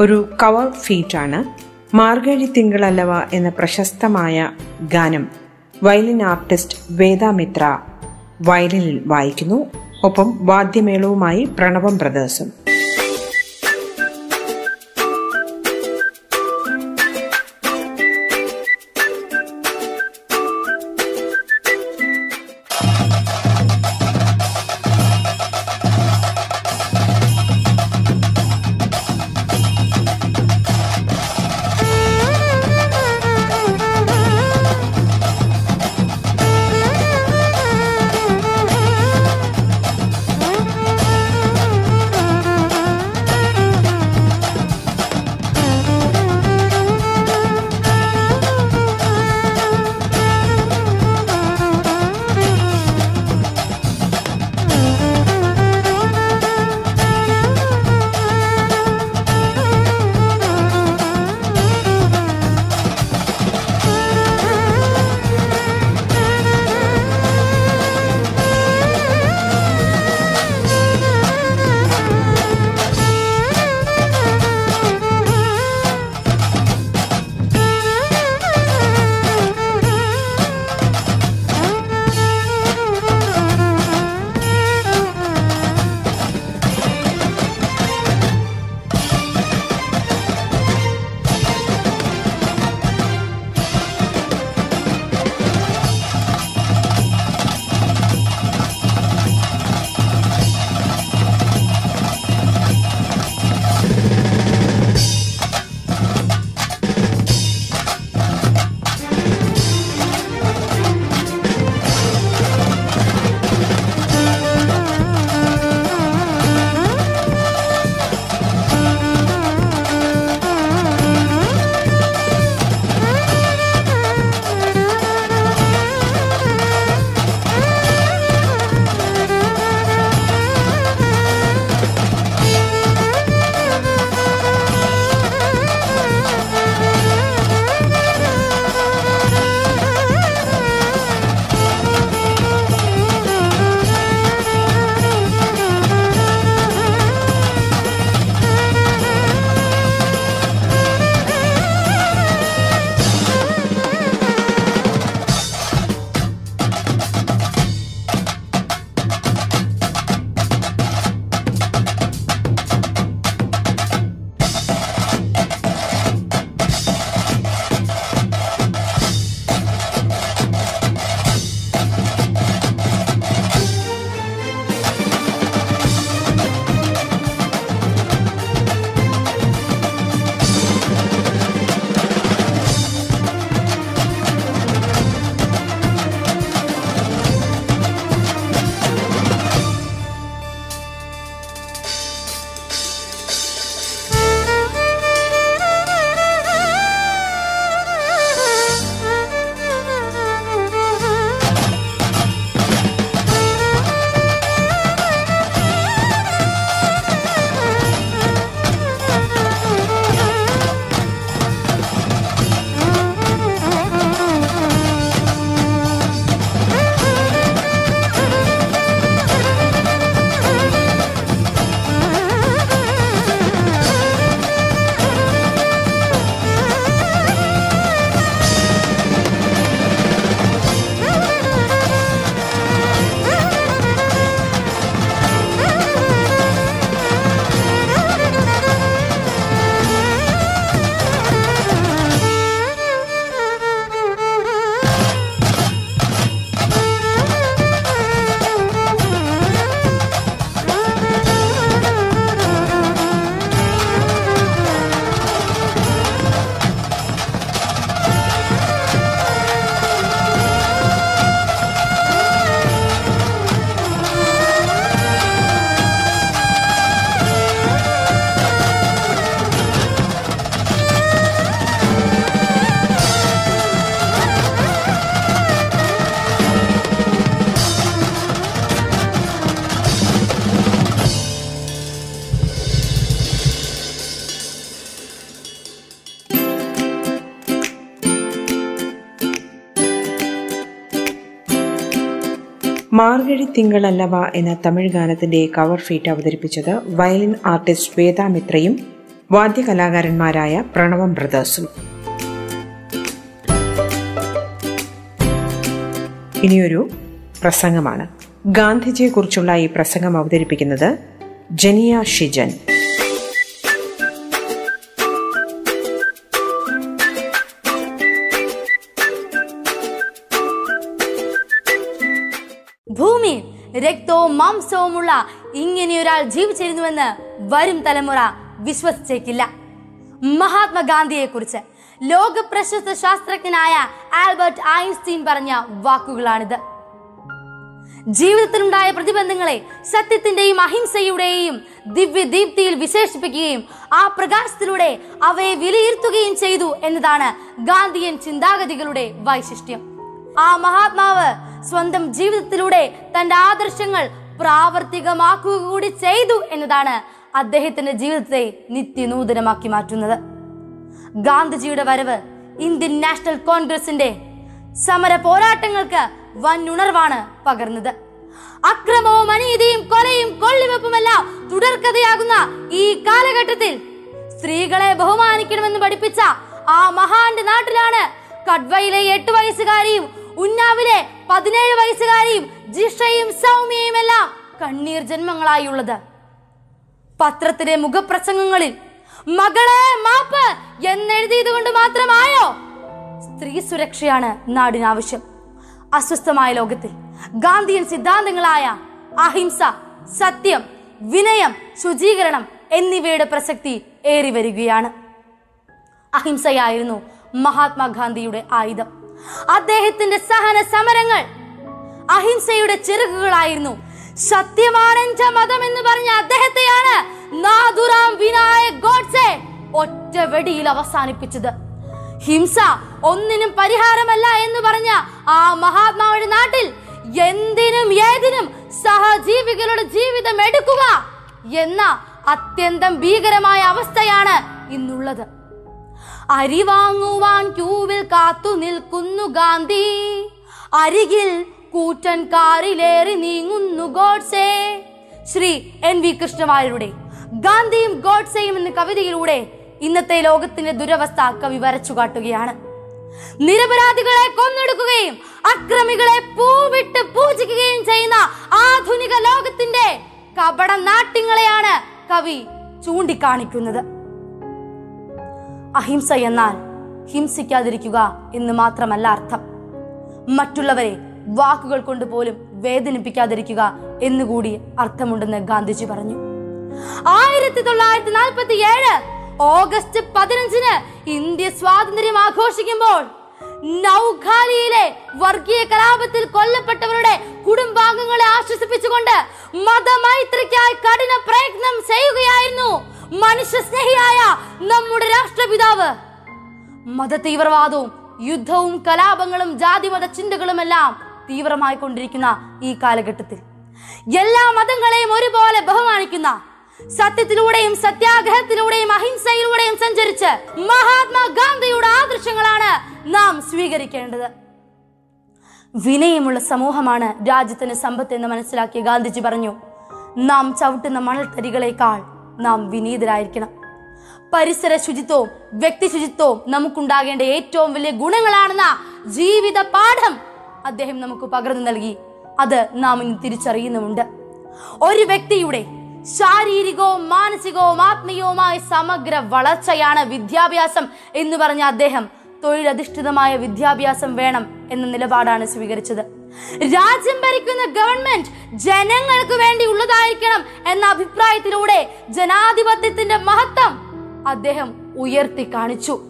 ഒരു കവർ ഫീറ്റാണ്. മാർഗഴി തിങ്കളല്ലവ എന്ന പ്രശസ്തമായ ഗാനം വയലിൻ ആർട്ടിസ്റ്റ് വേദാമിത്ര വയലിനിൽ വായിക്കുന്നു. ഒപ്പം വാദ്യമേളവുമായി പ്രണവം ബ്രദേഴ്സും. മാർഗഴി തിങ്കളല്ലവ എന്ന തമിഴ് ഗാനത്തിന്റെ കവർ ഫീറ്റ് അവതരിപ്പിച്ചത് വയലിൻ ആർട്ടിസ്റ്റ് വേദാമിത്രയും വാദ്യകലാകാരന്മാരായ പ്രണവം ബ്രദേഴ്സും. ഇനിയൊരു പ്രസംഗമാണ്. ഗാന്ധിജിയെക്കുറിച്ചുള്ള ഈ പ്രസംഗം അവതരിപ്പിക്കുന്നത് ജനിയ ഷിജൻ. രക്തവും മാംസവുമുള്ള ഇങ്ങനെയൊരാൾ ജീവിച്ചിരുന്നുവെന്ന് വരും തലമുറ വിശ്വസിച്ചേക്കില്ല. മഹാത്മാഗാന്ധിയെ കുറിച്ച് ലോക പ്രശസ്ത ശാസ്ത്രജ്ഞനായ ആൽബർട്ട് ഐൻസ്റ്റീൻ പറഞ്ഞ വാക്കുകളാണിത്. ജീവിതത്തിലുണ്ടായ പ്രതിബന്ധങ്ങളെ സത്യത്തിന്റെയും അഹിംസയുടെയും ദിവ്യദീപ്തിയിൽ വിശേഷിപ്പിക്കുകയും ആ പ്രകാശത്തിലൂടെ അവയെ വിലയിരുത്തുകയും ചെയ്തു എന്നതാണ് ഗാന്ധിയൻ ചിന്താഗതികളുടെ വൈശിഷ്ട്യം. ആ മഹാത്മാവ് സ്വന്തം ജീവിതത്തിലൂടെ തന്റെ ആദർശങ്ങൾ പ്രാവർത്തികമാക്കുക കൂടി ചെയ്തു എന്നതാണ് അദ്ദേഹത്തിന്റെ ജീവിതത്തെ നിത്യനൂതനമാക്കി മാറ്റുന്നത്. ഗാന്ധിജിയുടെ വരവ് ഇന്ത്യൻ നാഷണൽ കോൺഗ്രസിന്റെ സമര പോരാട്ടങ്ങൾക്ക് വൻ ഉണർവാണ് പകർന്നത്. അക്രമവും അനീതിയും കൊലയും കൊള്ളിവെപ്പുമെല്ലാം തുടർക്കഥയാകുന്ന ഈ കാലഘട്ടത്തിൽ സ്ത്രീകളെ ബഹുമാനിക്കണമെന്ന് പഠിപ്പിച്ച ആ മഹാന്റെ നാട്ടിലാണ് കഡ്വയിലെ എട്ട് വയസ്സുകാരിയും ഉന്നാവിലെ പതിനേഴ് വയസ്സുകാരിയും ജിഷയും സൗമ്യയും എല്ലാം കണ്ണീർ ജന്മങ്ങളായുള്ളത്. പത്രത്തിലെ മുഖപ്രസംഗങ്ങളിൽ മകളെ മാപ്പ് എന്നെഴുതിയത് കൊണ്ട് മാത്രമായോ? സ്ത്രീ സുരക്ഷയാണ് നാടിനാവശ്യം. അസ്വസ്ഥമായ ലോകത്തിൽ ഗാന്ധിയൻ സിദ്ധാന്തങ്ങളായ അഹിംസ സത്യം വിനയം ശുചീകരണം എന്നിവയുടെ പ്രസക്തി ഏറി വരികയാണ് അഹിംസയായിരുന്നു മഹാത്മാഗാന്ധിയുടെ ആയുധം. അദ്ദേഹത്തിന്റെ സഹന സമരങ്ങൾ അഹിംസയുടെ ചിറകുകളായിരുന്നു. സത്യമാണ് മതം എന്ന് പറഞ്ഞ അദ്ദേഹത്തെയാണ് നാദുറാം വിനായക് ഗോഡ്സെ ഒറ്റ വെടിയിൽ അവസാനിപ്പിച്ചത്. ഹിംസ ഒന്നിനും പരിഹാരമല്ല എന്ന് പറഞ്ഞ ആ മഹാത്മാവിന്റെ നാട്ടിൽ എന്തിനും ഏതിനും സഹജീവികളുടെ ജീവിതം എടുക്കുക എന്ന അത്യന്തം ഭീകരമായ അവസ്ഥയാണ് ഇന്നുള്ളത്. അരി വാങ്ങുവാൻ ക്യൂവിൽ കാത്തു നിൽക്കുന്നു ഗാന്ധി. അരികിൽ കൂറ്റൻ കാറിലേറി നീങ്ങുന്നു ഗോഡ്സേ. ശ്രീ എൻ വി കൃഷ്ണവാര്യരുടെ ഗാന്ധിയും ഗോഡ്സേയും എന്ന കവിതയിലൂടെ ഇന്നത്തെ ലോകത്തിന്റെ ദുരവസ്ഥ കവി വരച്ചു കാട്ടുകയാണ്. നിരപരാധികളെ കൊന്നെടുക്കുകയും അക്രമികളെ പൂവിട്ട് പൂജിക്കുകയും ചെയ്യുന്ന ആധുനിക ലോകത്തിന്റെ കപട നാട്യങ്ങളെയാണ് കവി ചൂണ്ടിക്കാണിക്കുന്നത്. അഹിംസ എന്നാൽ ഹിംസിക്കാതിരിക്കുക എന്ന് മാത്രമല്ല അർത്ഥം. മറ്റുള്ളവരെ വാക്കുകൾ കൊണ്ട് പോലും വേദനിപ്പിക്കാതിരിക്കുക എന്നുകൂടി അർത്ഥമുണ്ടെന്ന് ഗാന്ധിജി പറഞ്ഞു. ആയിരത്തി തൊള്ളായിരത്തി നാൽപ്പത്തി ഏഴ് ഓഗസ്റ്റ് പതിനഞ്ചിന് ഇന്ത്യ സ്വാതന്ത്ര്യം ആഘോഷിക്കുമ്പോൾ നൗഖാലിയിലെ വർഗീയ കലാപത്തിൽ കൊല്ലപ്പെട്ടവരുടെ കുടുംബാംഗങ്ങളെ ആശ്വസിപ്പിച്ചുകൊണ്ട് മതമൈത്രിക്കായി കഠിന പ്രയത്നം ചെയ്യുകയായിരുന്നു മനുഷ്യ സ്നേഹിയായ നമ്മുടെ രാഷ്ട്രപിതാവ്. മത തീവ്രവാദവും യുദ്ധവും കലാപങ്ങളും ജാതിമത ചിന്തകളുമെല്ലാം തീവ്രമായി കൊണ്ടിരിക്കുന്ന ഈ കാലഘട്ടത്തിൽ. എല്ലാ മതങ്ങളെയും ഒരുപോലെ ബഹുമാനിക്കുന്ന സത്യത്തിലൂടെയും സത്യാഗ്രഹത്തിലൂടെയും അഹിംസയിലൂടെയും സഞ്ചരിച്ച് മഹാത്മാഗാന്ധിയുടെ ആദർശങ്ങളാണ് നാം സ്വീകരിക്കേണ്ടത്. വിനയമുള്ള സമൂഹമാണ് രാജ്യത്തിന് സമ്പത്ത് എന്ന് മനസ്സിലാക്കിയ ഗാന്ധിജി പറഞ്ഞു നാം ചവിട്ടുന്ന മണൽത്തരികളെക്കാൾ നാം വിനീതരായിരിക്കണം. പരിസര ശുചിത്വവും വ്യക്തി ശുചിത്വവും നമുക്കുണ്ടാകേണ്ട ഏറ്റവും വലിയ ഗുണങ്ങളാണെന്ന ജീവിത പാഠം അദ്ദേഹം നമുക്ക് പകർന്നു നൽകി. അത് നാം ഇന്ന് തിരിച്ചറിയുന്നുമുണ്ട്. ഒരു വ്യക്തിയുടെ ശാരീരികവും മാനസികവും ആത്മീയവുമായ സമഗ്ര വളർച്ചയാണ് വിദ്യാഭ്യാസം എന്ന് പറഞ്ഞ അദ്ദേഹം തൊഴിലധിഷ്ഠിതമായ വിദ്യാഭ്യാസം വേണം എന്ന നിലപാടാണ് സ്വീകരിച്ചത്. രാജ്യം ഭരിക്കുന്ന ഗവൺമെന്റ് ജനങ്ങൾക്ക് വേണ്ടി ഉള്ളതായിരിക്കണം എന്ന അഭിപ്രായത്തിലൂടെ ജനാധിപത്യത്തിന്റെ മഹത്വം അദ്ദേഹം ഉയർത്തി കാണിച്ചു.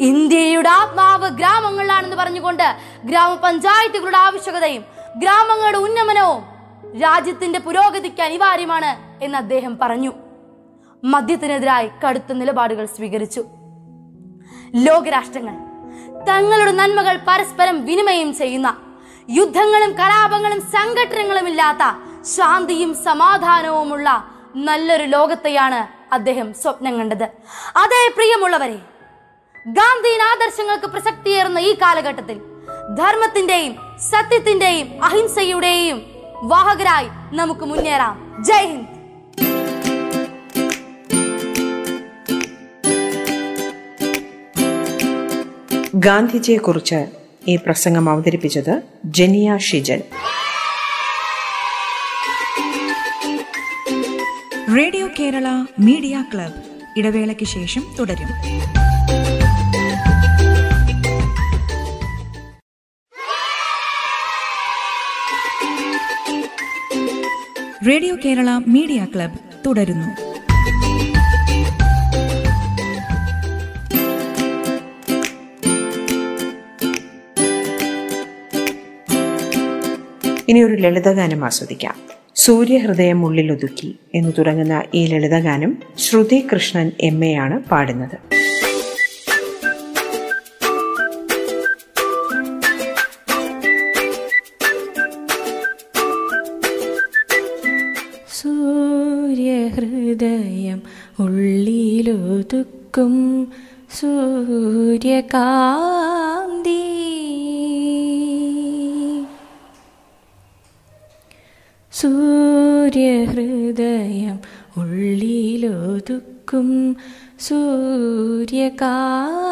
ഇന്ത്യയുടെ ആത്മാവ് ഗ്രാമങ്ങളിലാണെന്ന് പറഞ്ഞുകൊണ്ട് ഗ്രാമപഞ്ചായത്തുകളുടെ ആവശ്യകതയും ഗ്രാമങ്ങളുടെ ഉന്നമനവും രാജ്യത്തിന്റെ പുരോഗതിക്ക് അനിവാര്യമാണ് എന്ന് അദ്ദേഹം പറഞ്ഞു. മദ്യത്തിനെതിരായി കടുത്ത നിലപാടുകൾ സ്വീകരിച്ചു. ലോകരാഷ്ട്രങ്ങൾ തങ്ങളുടെ നന്മകൾ പരസ്പരം വിനിമയം ചെയ്യുന്ന യുദ്ധങ്ങളും കലാപങ്ങളും സംഘടനകളും ഇല്ലാത്ത ശാന്തിയും സമാധാനവുമുള്ള നല്ലൊരു ലോകത്തെയാണ് അദ്ദേഹം സ്വപ്നം കണ്ടത്. അതേ പ്രിയമുള്ളവരെ ഗാന്ധിയൻ ആദർശങ്ങൾക്ക് പ്രസക്തിയേറുന്ന ഈ കാലഘട്ടത്തിൽ ധർമ്മത്തിന്റെയും സത്യത്തിന്റെയും അഹിംസയുടെയും വാഹകരായി നമുക്ക് മുന്നേറാം. ജയ് ഹിന്ദ്. ഗാന്ധിജിയെക്കുറിച്ച് ഈ പ്രസംഗം അവതരിപ്പിച്ചത് Janiya Shijan. Radio Kerala media club ഇടവേളയ്ക്ക് ശേഷം തുടരും. റേഡിയോ കേരള മീഡിയ ക്ലബ് തുടരുന്നു. ഇനി ഒരു ലളിതഗാനം ആസ്വദിക്കാം. സൂര്യഹൃദയം ഉള്ളിലൊതുക്കി എന്ന് തുടങ്ങുന്ന ഈ ലളിതഗാനം ശ്രുതി കൃഷ്ണൻ എം എ ആണ് പാടുന്നത്. സൂര്യഹൃദയം ഉള്ളിലൊതുക്കും. സൂര്യകാന്തി സൂര്യഹൃദയം ഉള്ളിലൊതുക്കും. സൂര്യകാന്തി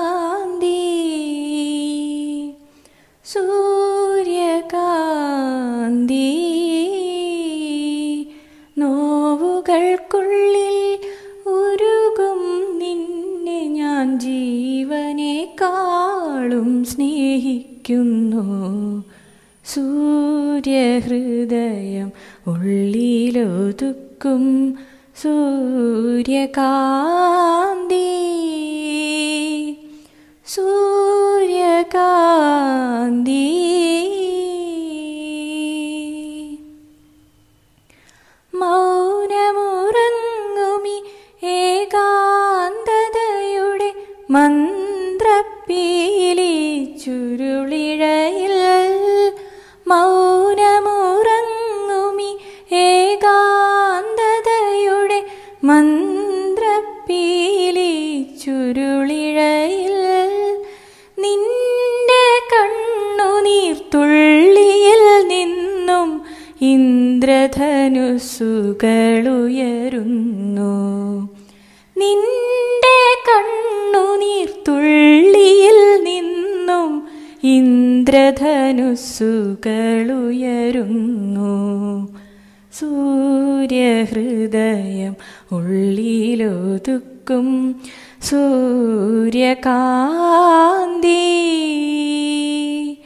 മന്ത്രപ്പീലി ചുരുളിഴയിൽ സൂര്യഹൃദയം ഉള്ളിലൊതുക്കും. സൂര്യകാന്തി.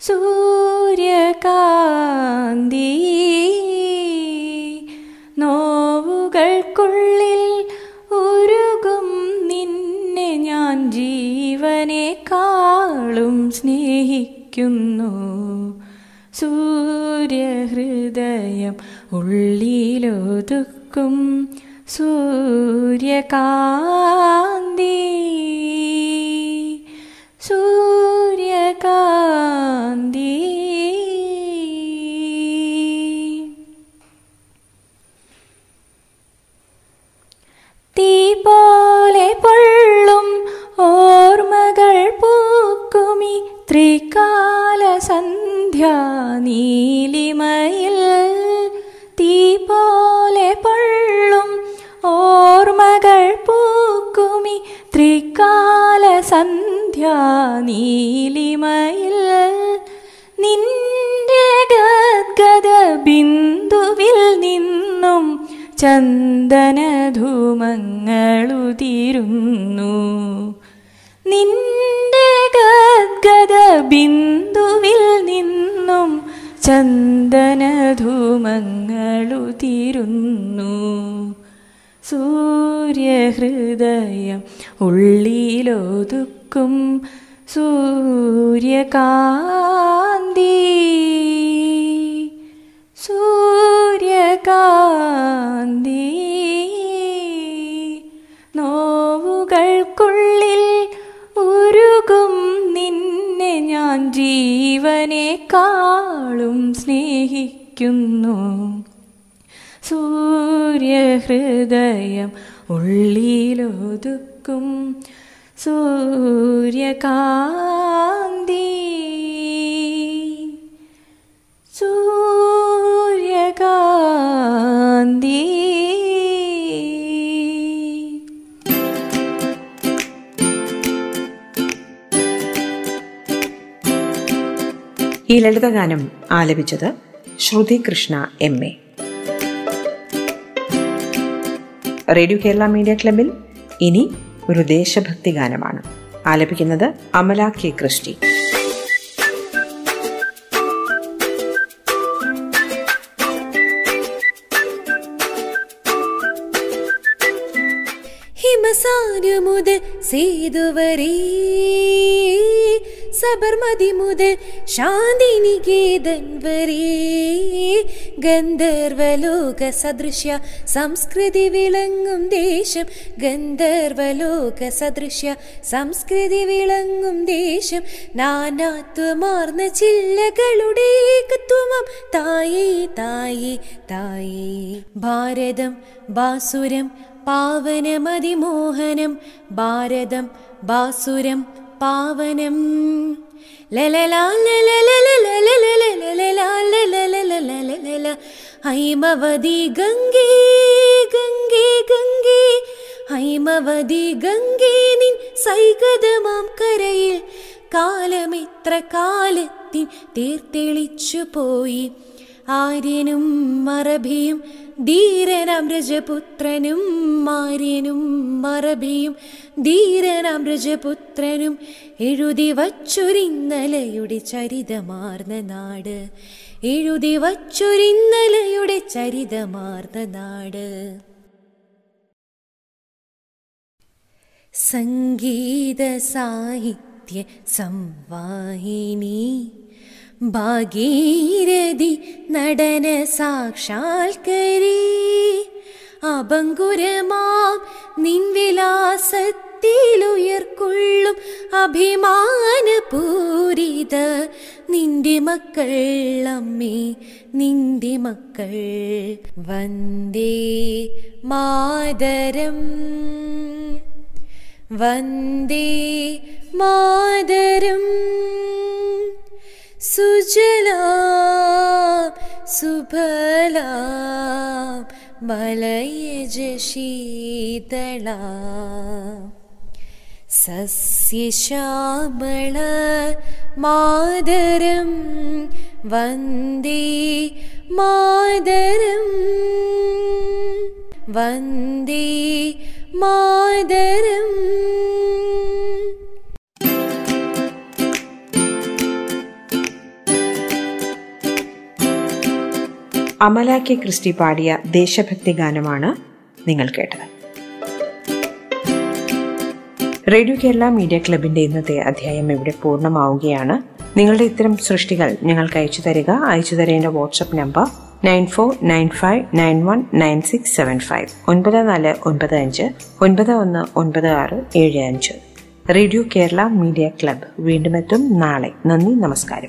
സൂര്യകാന്തി. നോവുകൾക്കുള്ളിൽ ഉരുകും നിന്നെ ഞാൻ ജീവനേക്കാളും സ്നേഹിക്കുന്നു. സൂര്യഹൃദയം ഉള്ളിലൊതുക്കും. സൂര്യകാന്തി. സൂര്യകാന്തി. തീ പോലെ പൊള്ളും ഓർമ്മകൾ പൂക്കുമി ത്രികാല സന്ധ്യാ നീലിമയിൽ തീ പോലെ പൊള്ളും ഓർമ്മകൾ പൂക്കുമി ത്രികാല സന്ധ്യാനീലിമയിൽ. നിന്റെ ഗദ്ഗത ബിന്ദുവിൽ നിന്നും ചന്ദനധൂമങ്ങളുതിരുന്നു. നിന്റെ ഗദ്ഗത നിന്നും ചന്ദനധൂമങ്ങളുതിരുന്നു. സൂര്യഹൃദയം ഉള്ളിലൊതുക്കും. സൂര്യകാന്തി. സൂര്യകാന്തി. സ്നേഹിക്കുന്നു സൂര്യഹൃദയം ഉള്ളിലൊതുക്കും. സൂര്യകാന്തി. സൂര്യകാന്തി. ഈ ലളിതഗാനം ആലപിച്ചത് Shruti Krishna M A. Radio Kerala media ക്ലബിൽ ഇനി ഒരു ദേശഭക്തി ഗാനമാണ്. ആലപിക്കുന്നത് അമല കെ ക്രിസ്റ്റി. ഹിമസാനു മുതൽ സേതുവരെ സബർമതി മുതൽ ശാന്തിനികേതൻ വരെ. ഗന്ധർവലോക സദൃശ്യ സംസ്കൃതി വിളങ്ങും ദേശം. ഗന്ധർവലോക സദൃശ്യ സംസ്കൃതി വിളങ്ങും ദേശം. നാനാത്വമാർന്ന ചില്ലകളുടെ ഏകത്വമം തായേ തായേ തായേ. ഭാരതം ബാസുരം പാവനമതിമോഹനം. ഭാരതം ബാസുരം പാവനം. ഹൈമവതി ഗംഗേ ഗംഗേ ഹൈമവതി ഗംഗേ നിൻ സൈകതമാം കരയിൽ കാലമിത്ര കാലത്തിൻ തീർത്തെളിച്ചു പോയി ആര്യനും മറഭിയും ധീരനാം രജപുത്രനും മാര്യനും മറഭിയും ധീരനാം രജപുത്രനും എഴുതി വച്ചൊരിന്നലയുടെ ചരിതമാർന്ന നാട് എഴുതി വച്ചൊരിന്നലയുടെ ചരിതമാർന്ന നാട്. സംഗീത സാഹിത്യ സംവാഹിനി ഭാഗീരഥി നടന സാക്ഷാത്കരി അപങ്കുരമാം നിൻവിലാസത്തിലുയർക്കൊള്ളും അഭിമാനപൂരിത. നിന്റെ മക്കൾ അമ്മേ നിന്റെ മക്കൾ വന്ദേ മാതരം. വന്ദേ മാതരം. सुजला सुभला मलयजशीतला सस्य श्यामला मादरं वन्दे मादरम्। वन्दे मादरम्। അമല കെ ക്രിസ്റ്റി പാടിയ ദേശഭക്തി ഗാനമാണ് നിങ്ങൾ കേട്ടത്. റേഡിയോ കേരള മീഡിയ ക്ലബിന്റെ ഇന്നത്തെ അധ്യായം ഇവിടെ പൂർണമാവുകയാണ്. നിങ്ങളുടെ ഇത്തരം സൃഷ്ടികൾ ഞങ്ങൾക്ക് അയച്ചു തരിക. അയച്ചു തരേണ്ട WhatsApp number nine four nine five nine one nine six seven five. ഒൻപത് നാല് ഒൻപത് അഞ്ച് ഒൻപത് ഒന്ന് ഒൻപത് ആറ് ഏഴ് അഞ്ച്. റേഡിയോ കേരള മീഡിയ ക്ലബ്ബ് വീണ്ടും എത്തും നാളെ. നന്ദി നമസ്കാരം.